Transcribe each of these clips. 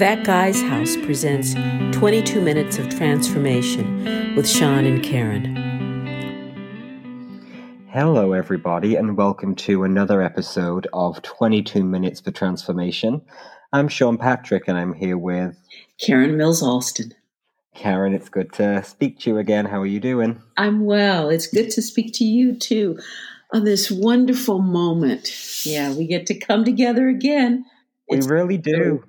That Guy's House presents 22 Minutes of Transformation with Sean and Karen. Hello, everybody, and welcome to another episode of 22 Minutes for Transformation. I'm Sean Patrick, and I'm here with Karen Mills Alston. Karen, it's good to speak to you again. How are you doing? I'm well. It's good to speak to you too on this wonderful moment. Yeah, we get to come together again. It's we really do.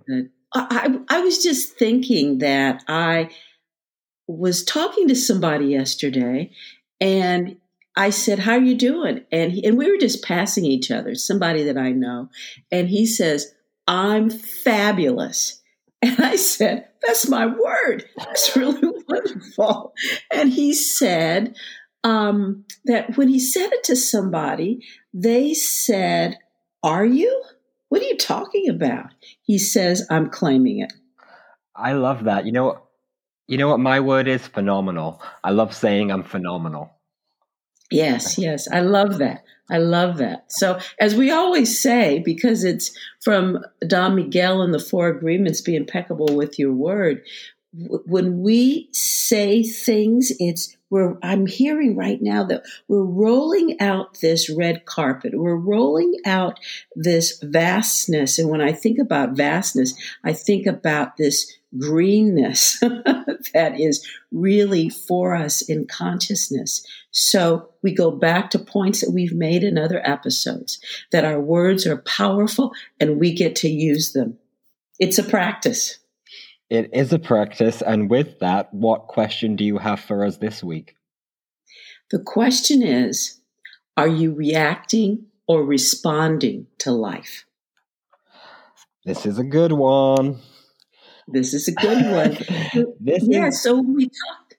I, I was just thinking that I was talking to somebody yesterday and I said, How are you doing? And, he, and we were just passing each other, somebody that I know. And he says, I'm fabulous. And I said, That's my word. That's really wonderful. And he said um, that when he said it to somebody, they said, Are you? What are you talking about? He says, I'm claiming it. I love that. You know? You know what my word is? Phenomenal. I love saying I'm phenomenal. Yes, yes. I love that. I love that. So, as we always say, because it's from Don Miguel and the Four Agreements, be impeccable with your word. When we say things, it's we're, I'm hearing right now that we're rolling out this red carpet. We're rolling out this vastness. And when I think about vastness, I think about this greenness that is really for us in consciousness. So we go back to points that we've made in other episodes that our words are powerful and we get to use them. It's a practice. It is a practice. And with that, what question do you have for us this week? The question is Are you reacting or responding to life? This is a good one. This is a good one. yeah, is, so we talked.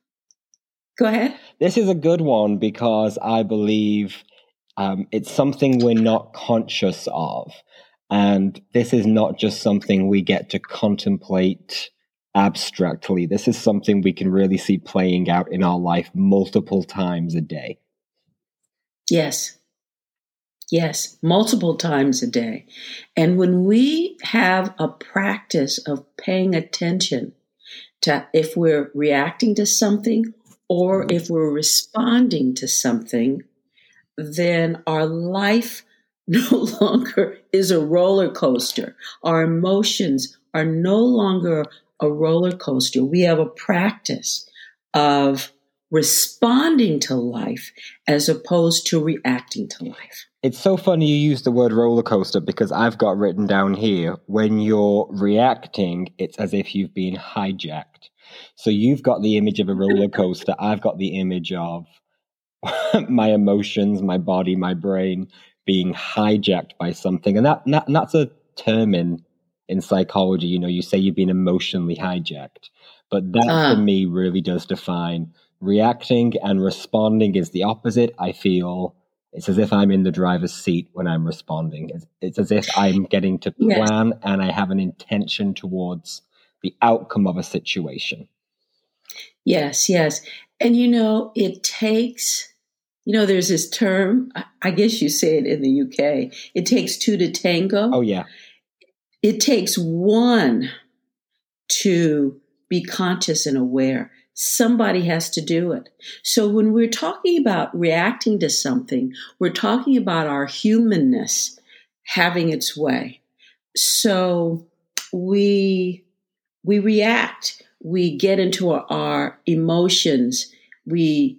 Go ahead. This is a good one because I believe um, it's something we're not conscious of. And this is not just something we get to contemplate abstractly. This is something we can really see playing out in our life multiple times a day. Yes. Yes, multiple times a day. And when we have a practice of paying attention to if we're reacting to something or mm-hmm. if we're responding to something, then our life no longer is a roller coaster. Our emotions are no longer a roller coaster. We have a practice of responding to life as opposed to reacting to life. It's so funny you use the word roller coaster because I've got written down here when you're reacting, it's as if you've been hijacked. So you've got the image of a roller coaster, I've got the image of my emotions, my body, my brain being hijacked by something. And that, that and that's a term in in psychology, you know, you say you've been emotionally hijacked. But that uh. for me really does define reacting and responding is the opposite. I feel it's as if I'm in the driver's seat when I'm responding. It's, it's as if I'm getting to plan yes. and I have an intention towards the outcome of a situation. Yes, yes. And you know, it takes, you know, there's this term, I guess you say it in the UK, it takes two to tango. Oh, yeah. It takes one to be conscious and aware. Somebody has to do it. So when we're talking about reacting to something, we're talking about our humanness having its way. So we we react, we get into our, our emotions, we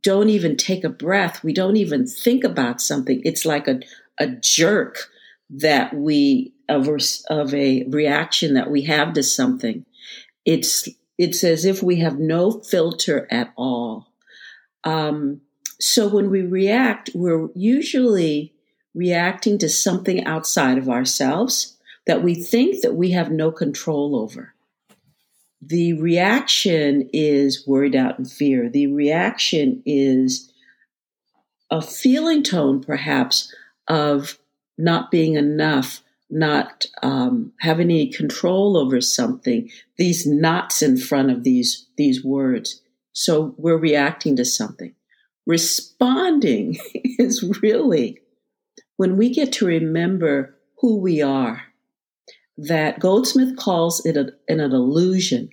don't even take a breath, we don't even think about something. It's like a, a jerk that we of, of a reaction that we have to something. It's it's as if we have no filter at all. Um, so when we react, we're usually reacting to something outside of ourselves that we think that we have no control over. The reaction is worried, out and fear. The reaction is a feeling tone, perhaps, of not being enough, not um, having any control over something. These knots in front of these these words. So we're reacting to something. Responding is really when we get to remember who we are. that Goldsmith calls it a, an illusion,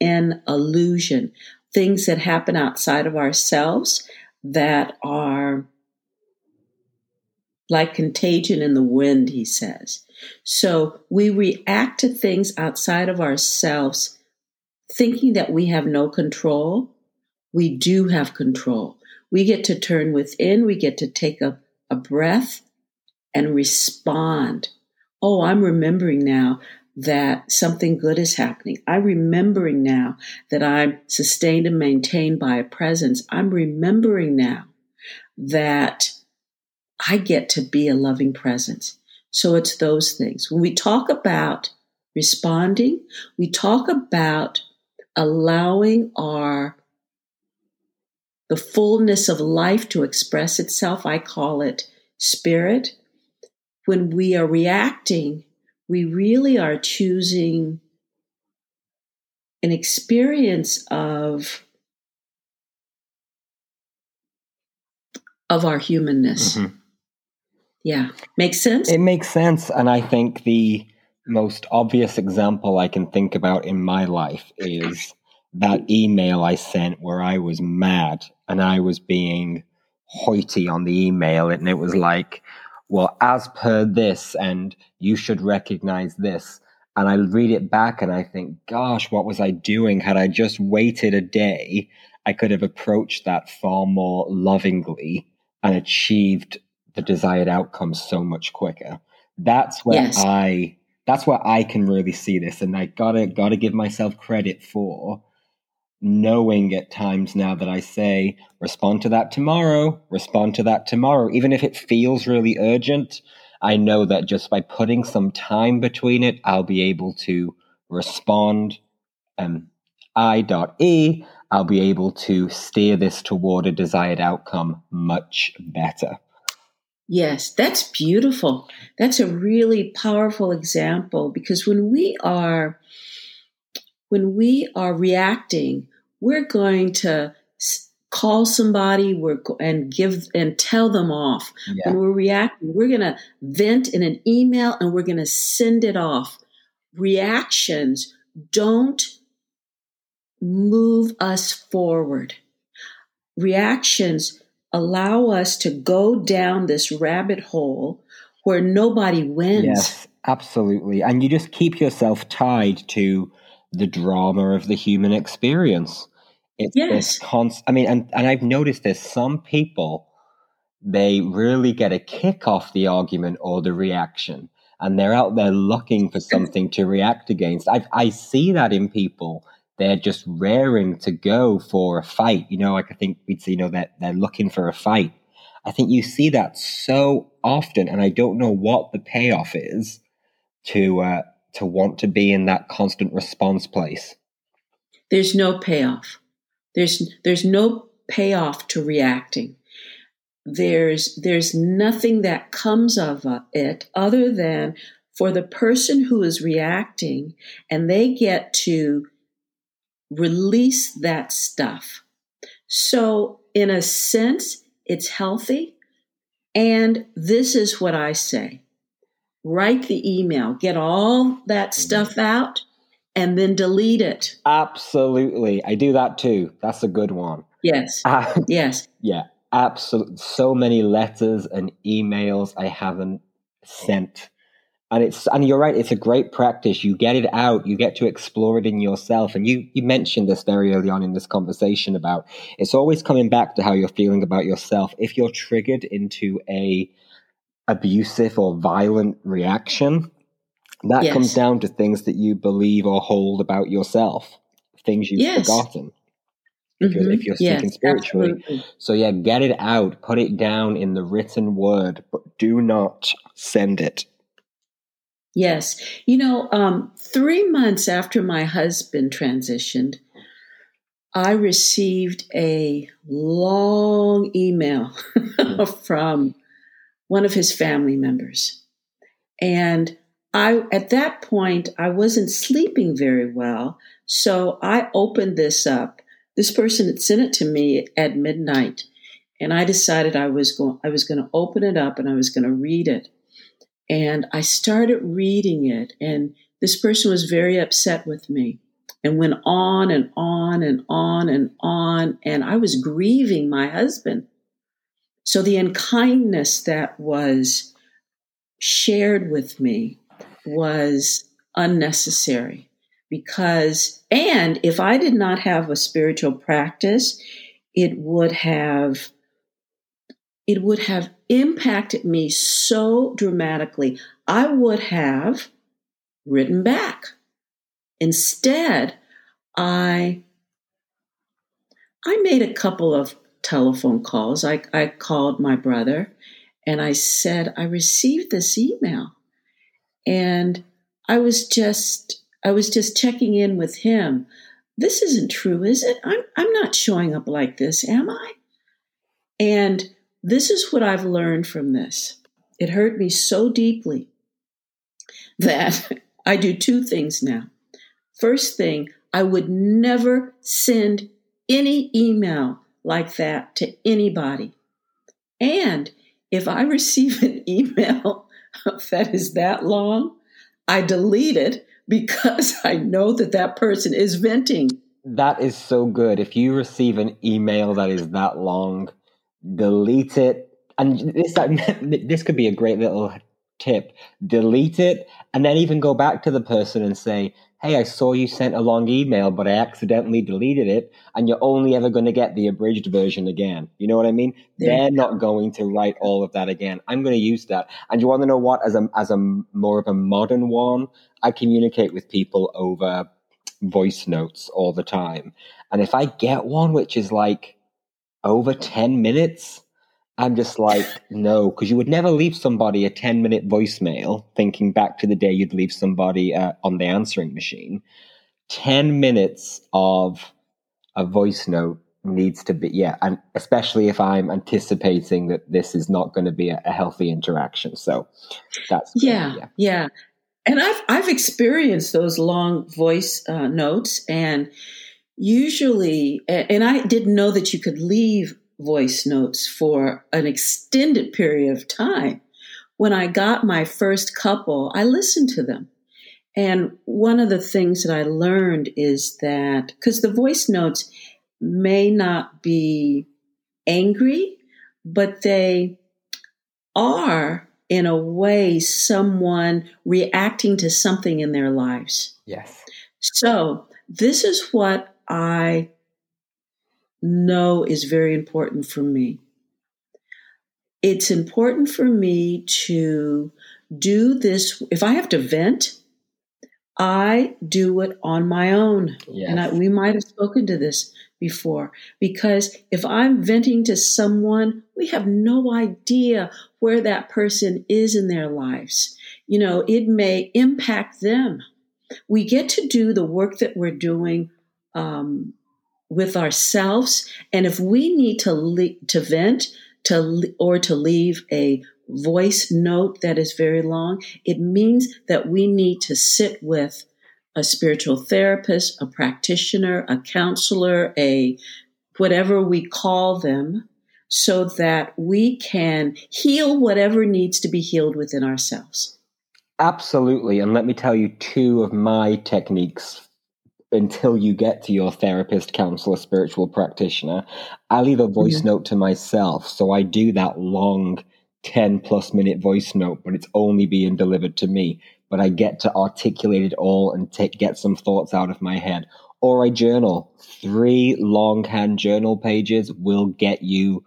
an illusion, things that happen outside of ourselves that are like contagion in the wind, he says. So we react to things outside of ourselves, thinking that we have no control. We do have control. We get to turn within, we get to take a, a breath and respond. Oh, I'm remembering now that something good is happening. I'm remembering now that I'm sustained and maintained by a presence. I'm remembering now that I get to be a loving presence. So it's those things. When we talk about responding, we talk about allowing our the fullness of life to express itself. I call it spirit. When we are reacting, we really are choosing an experience of of our humanness. Mm-hmm. Yeah. Makes sense? It makes sense. And I think the most obvious example I can think about in my life is that email I sent where I was mad and I was being hoity on the email. And it was like, well, as per this, and you should recognize this. And I read it back and I think, gosh, what was I doing? Had I just waited a day, I could have approached that far more lovingly and achieved the desired outcome so much quicker. That's where yes. I that's where I can really see this. And I gotta gotta give myself credit for knowing at times now that I say, respond to that tomorrow, respond to that tomorrow, even if it feels really urgent, I know that just by putting some time between it, I'll be able to respond. Um, I dot E, I'll be able to steer this toward a desired outcome much better. Yes, that's beautiful. That's a really powerful example because when we are when we are reacting, we're going to call somebody we're, and give and tell them off. Yeah. When we're reacting, we're going to vent in an email and we're going to send it off. Reactions don't move us forward. Reactions allow us to go down this rabbit hole where nobody wins. Yes, absolutely. And you just keep yourself tied to the drama of the human experience. It's yes. this constant, I mean, and, and I've noticed this some people, they really get a kick off the argument or the reaction. And they're out there looking for something to react against. I, I see that in people they're just raring to go for a fight. You know, like I think we'd you know, they're, they're looking for a fight. I think you see that so often, and I don't know what the payoff is to uh, to want to be in that constant response place. There's no payoff. There's there's no payoff to reacting. There's there's nothing that comes of it other than for the person who is reacting, and they get to release that stuff. So, in a sense, it's healthy. And this is what I say write the email, get all that stuff out, and then delete it. Absolutely. I do that too. That's a good one. Yes. Uh, yes. Yeah. Absolutely. So many letters and emails I haven't sent and it's and you're right it's a great practice you get it out you get to explore it in yourself and you you mentioned this very early on in this conversation about it's always coming back to how you're feeling about yourself if you're triggered into a abusive or violent reaction that yes. comes down to things that you believe or hold about yourself things you've yes. forgotten if, mm-hmm. you're, if you're speaking yes, spiritually absolutely. so yeah get it out put it down in the written word but do not send it Yes. You know, um, three months after my husband transitioned, I received a long email from one of his family members. And I, at that point, I wasn't sleeping very well. So I opened this up. This person had sent it to me at midnight. And I decided I was going, I was going to open it up and I was going to read it. And I started reading it, and this person was very upset with me and went on and on and on and on. And I was grieving my husband. So the unkindness that was shared with me was unnecessary because, and if I did not have a spiritual practice, it would have it would have impacted me so dramatically. I would have written back. Instead, I I made a couple of telephone calls. I, I called my brother and I said, I received this email. And I was just I was just checking in with him. This isn't true, is it? I'm I'm not showing up like this, am I? And this is what I've learned from this. It hurt me so deeply that I do two things now. First thing, I would never send any email like that to anybody. And if I receive an email that is that long, I delete it because I know that that person is venting. That is so good. If you receive an email that is that long, delete it. And this this could be a great little tip. Delete it and then even go back to the person and say, hey, I saw you sent a long email, but I accidentally deleted it, and you're only ever going to get the abridged version again. You know what I mean? Yeah. They're not going to write all of that again. I'm going to use that. And you want to know what? As a as a more of a modern one, I communicate with people over voice notes all the time, and if I get one which is like over ten minutes, I'm just like, no, because you would never leave somebody a 10 minute voicemail thinking back to the day you'd leave somebody uh, on the answering machine. 10 minutes of a voice note needs to be, yeah, and especially if I'm anticipating that this is not going to be a, a healthy interaction. So that's, yeah, yeah, yeah. And I've, I've experienced those long voice uh, notes and usually, and I didn't know that you could leave voice notes for an extended period of time. When I got my first couple, I listened to them. And one of the things that I learned is that because the voice notes may not be angry, but they are, in a way, someone reacting to something in their lives. Yes. So, this is what I know is very important for me. It's important for me to do this. If I have to vent, I do it on my own. Yes. And I, we might have spoken to this before because if I'm venting to someone, we have no idea where that person is in their lives. You know, it may impact them. We get to do the work that we're doing um, with ourselves. And if we need to le- to vent to or to leave a voice note that is very long, it means that we need to sit with a spiritual therapist, a practitioner, a counselor, a whatever we call them, so that we can heal whatever needs to be healed within ourselves. Absolutely. And let me tell you two of my techniques until you get to your therapist, counselor, spiritual practitioner. I leave a voice mm-hmm. note to myself. So I do that long 10 plus minute voice note, but it's only being delivered to me. But I get to articulate it all and take, get some thoughts out of my head. Or I journal. Three longhand journal pages will get you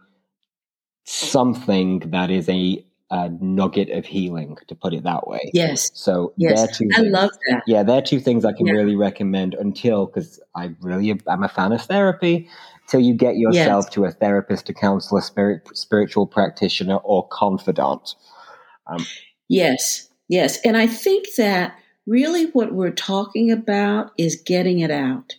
something that is a a nugget of healing, to put it that way. Yes. So yes, I things, love that. Yeah, they're two things I can yeah. really recommend until because I really I'm a fan of therapy. Till you get yourself yes. to a therapist, a counselor, spirit, spiritual practitioner, or confidant. Um, yes, yes, and I think that really what we're talking about is getting it out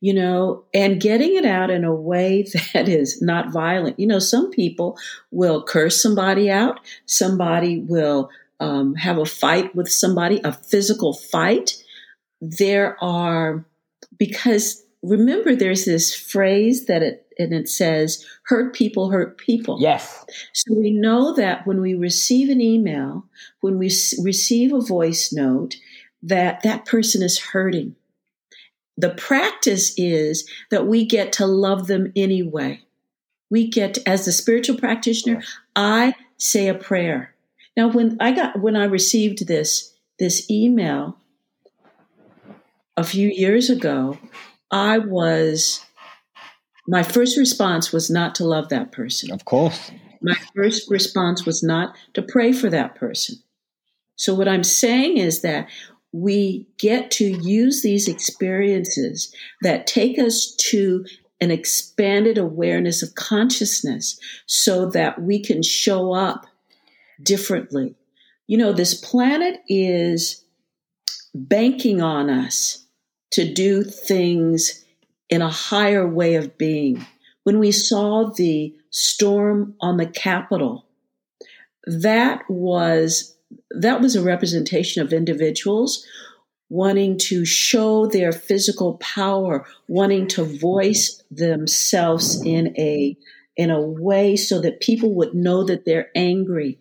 you know, and getting it out in a way that is not violent. You know, some people will curse somebody out, somebody will um, have a fight with somebody, a physical fight. There are, because remember, there's this phrase that it, and it says, hurt people hurt people. Yes. So we know that when we receive an email, when we receive a voice note, that that person is hurting. The practice is that we get to love them anyway. We get, to, as the spiritual practitioner, I say a prayer. Now, when I got, when I received this, this email a few years ago, I was, my first response was not to love that person. Of course. My first response was not to pray for that person. So, what I'm saying is that we get to use these experiences that take us to an expanded awareness of consciousness so that we can show up differently. You know, this planet is banking on us to do things in a higher way of being. When we saw the storm on the Capitol, that was that was a representation of individuals wanting to show their physical power, wanting to voice themselves in a in a way so that people would know that they're angry.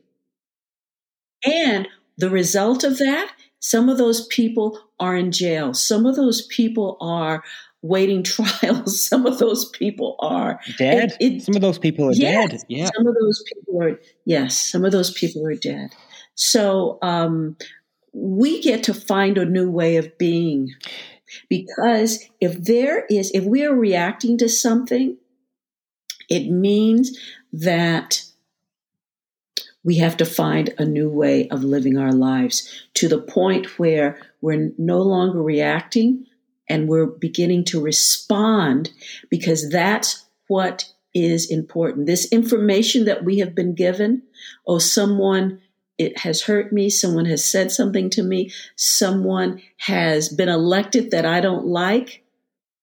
And the result of that, some of those people are in jail. Some of those people are waiting trials. Some of those people are dead. It, it, some of those people are dead. Yeah. Some of those people are yes. Some of those people are dead. So um, we get to find a new way of being. Because if there is, if we are reacting to something, it means that we have to find a new way of living our lives to the point where we're no longer reacting and we're beginning to respond because that's what is important. This information that we have been given, oh, someone it has hurt me. Someone has said something to me. Someone has been elected that I don't like.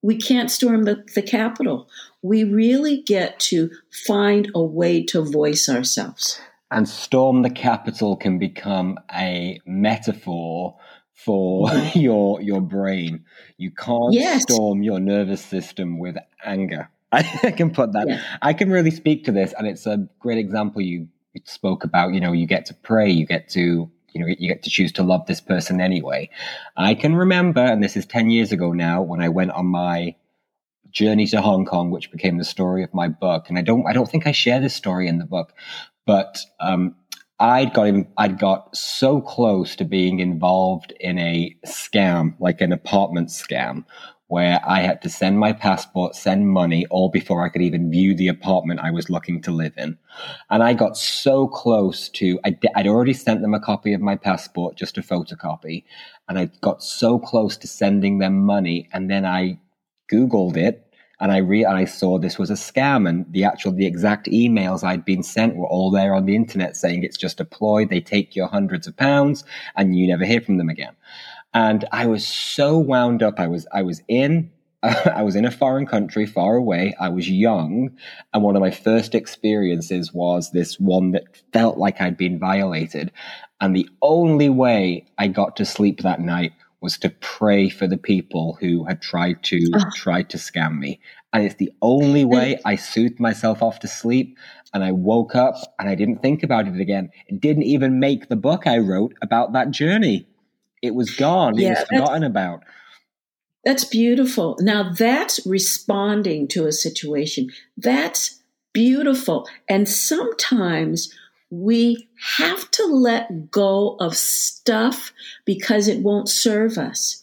We can't storm the, the Capitol. We really get to find a way to voice ourselves. And storm the Capitol can become a metaphor for mm-hmm. your your brain. You can't yes. storm your nervous system with anger. I can put that. Yeah. I can really speak to this, and it's a great example you spoke about, you know, you get to pray, you get to, you know, you get to choose to love this person anyway. I can remember, and this is 10 years ago now, when I went on my journey to Hong Kong, which became the story of my book. And I don't, I don't think I share this story in the book, but, um, I'd got him, I'd got so close to being involved in a scam, like an apartment scam, where I had to send my passport, send money, all before I could even view the apartment I was looking to live in. And I got so close to, I'd, I'd already sent them a copy of my passport, just a photocopy, and I got so close to sending them money. And then I Googled it and I re- I saw this was a scam and the actual the exact emails I'd been sent were all there on the internet saying it's just a ploy they take your hundreds of pounds and you never hear from them again and I was so wound up. I was I was in I was in a foreign country, far away. I was young, and one of my first experiences was this one that felt like I'd been violated. And the only way I got to sleep that night was to pray for the people who had tried to oh. tried to scam me. And it's the only way I soothed myself off to sleep. And I woke up and I didn't think about it again. It didn't even make the book I wrote about that journey. It was gone. Yeah, it was forgotten about. That's beautiful. Now that's responding to a situation. That's beautiful. And sometimes we have to let go of stuff because it won't serve us.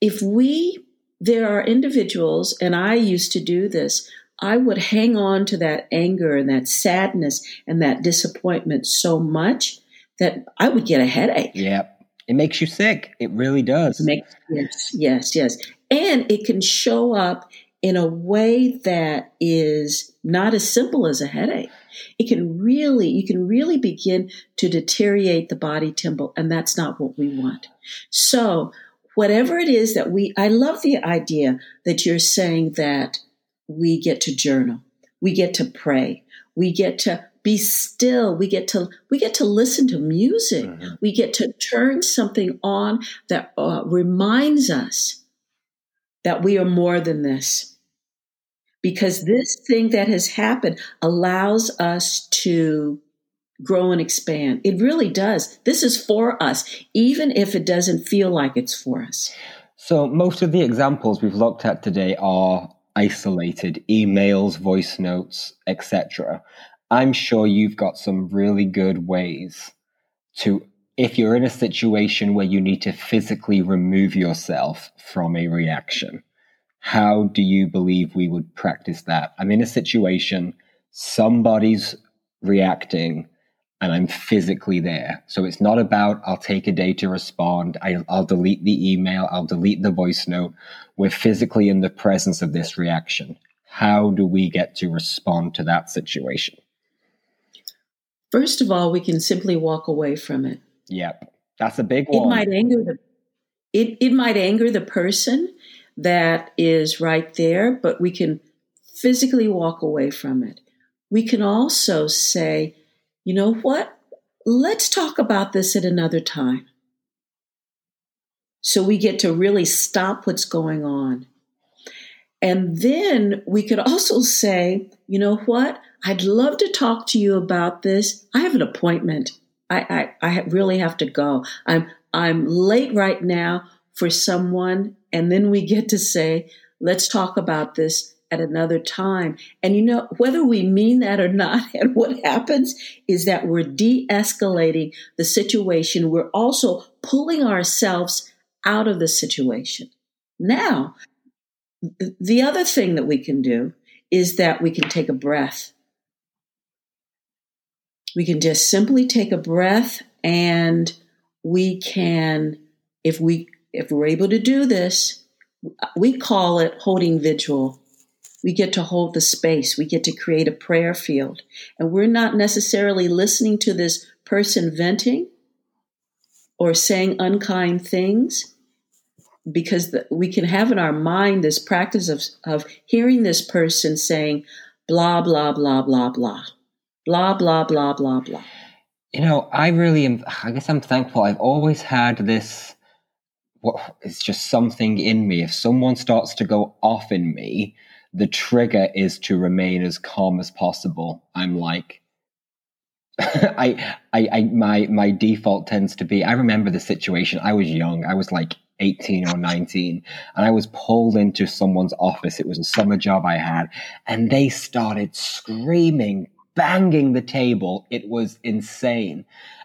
If we, there are individuals, and I used to do this, I would hang on to that anger and that sadness and that disappointment so much that I would get a headache. Yep. It makes you sick. It really does. Makes, yes, yes, yes. And it can show up in a way that is not as simple as a headache. It can really, you can really begin to deteriorate the body temple, and that's not what we want. So, whatever it is that we, I love the idea that you're saying that we get to journal, we get to pray, we get to be still we get to we get to listen to music mm-hmm. we get to turn something on that uh, reminds us that we are more than this because this thing that has happened allows us to grow and expand. It really does. This is for us, even if it doesn't feel like it's for us. So, most of the examples we've looked at today are isolated emails, voice notes, etc. I'm sure you've got some really good ways to, if you're in a situation where you need to physically remove yourself from a reaction, how do you believe we would practice that? I'm in a situation, somebody's reacting, and I'm physically there. So it's not about I'll take a day to respond, I, will delete the email, I'll delete the voice note. We're physically in the presence of this reaction. How do we get to respond to that situation? First of all, we can simply walk away from it. Yep. That's a big one. It might anger the it, it might anger the person that is right there, but we can physically walk away from it. We can also say, you know what? Let's talk about this at another time. So we get to really stop what's going on. And then we could also say, you know what? I'd love to talk to you about this. I have an appointment. I, I, I really have to go. I'm, I'm late right now for someone and then we get to say, let's talk about this at another time. And you know, whether we mean that or not, and what happens is that we're de escalating the situation. We're also pulling ourselves out of the situation. Now, the other thing that we can do is that we can take a breath. We can just simply take a breath and we can, if we if we're able to do this, we call it holding vigil. We get to hold the space. We get to create a prayer field. And we're not necessarily listening to this person venting or saying unkind things because the, we can have in our mind this practice of, of hearing this person saying blah, blah, blah, blah, blah, blah, blah, blah, blah, blah. You know, I really am, I guess I'm thankful. I've always had this what is just something in me. If someone starts to go off in me, the trigger is to remain as calm as possible. I'm like, I, I, I, my, my default tends to be. I remember the situation. I was young. I was like 18 or 19, and I was pulled into someone's office. It was a summer job I had, and they started screaming, banging the table. It was insane.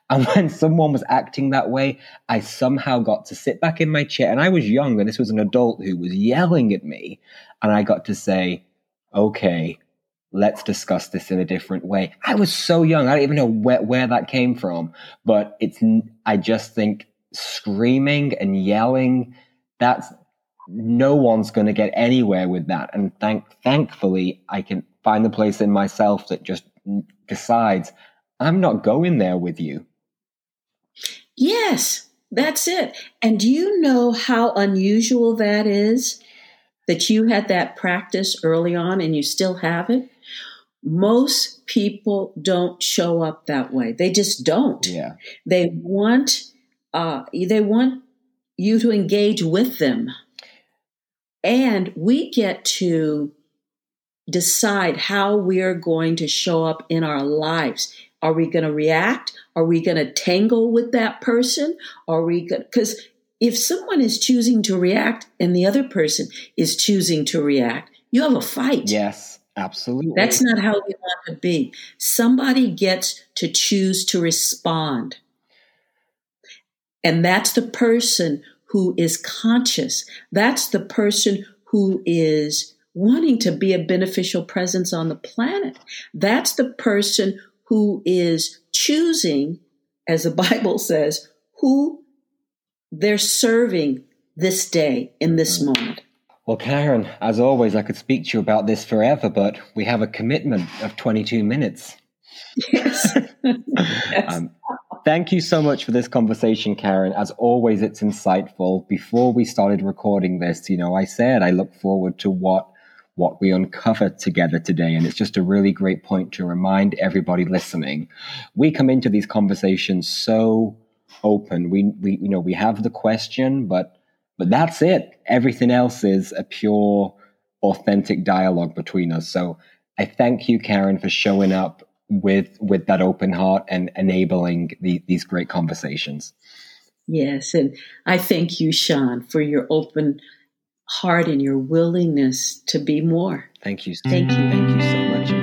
And when someone was acting that way, I somehow got to sit back in my chair. And I was young, and this was an adult who was yelling at me. And I got to say, okay, let's discuss this in a different way. I was so young. I don't even know where, where that came from. But it's, I just think screaming and yelling, that's, no one's going to get anywhere with that. And thank, thankfully, I can find the place in myself that just decides I'm not going there with you. Yes, that's it. And do you know how unusual that is? That you had that practice early on and you still have it? Most people don't show up that way. They just don't. Yeah. They want uh, they want you to engage with them. And we get to decide how we're going to show up in our lives. Are we going to react? Are we going to tangle with that person? Are we going because if someone is choosing to react and the other person is choosing to react, you have a fight. Yes, absolutely. That's not how we want to be. Somebody gets to choose to respond. And that's the person who is conscious. That's the person who is wanting to be a beneficial presence on the planet. That's the person who is choosing, as the Bible says, who they're serving this day in this mm. moment. Well, Karen, as always, I could speak to you about this forever, but we have a commitment of 22 minutes. Yes. yes. Um, thank you so much for this conversation, Karen. As always, it's insightful. Before we started recording this, you know, I said I look forward to what what we uncovered together today. And it's just a really great point to remind everybody listening. We come into these conversations so open. We, we you know, we have the question, but but that's it. Everything else is a pure, authentic dialogue between us. So I thank you, Karen, for showing up with with that open heart and enabling the, these great conversations. Yes, and I thank you, Sean, for your open heart and your willingness to be more. Thank you. Thank you. Thank you so much.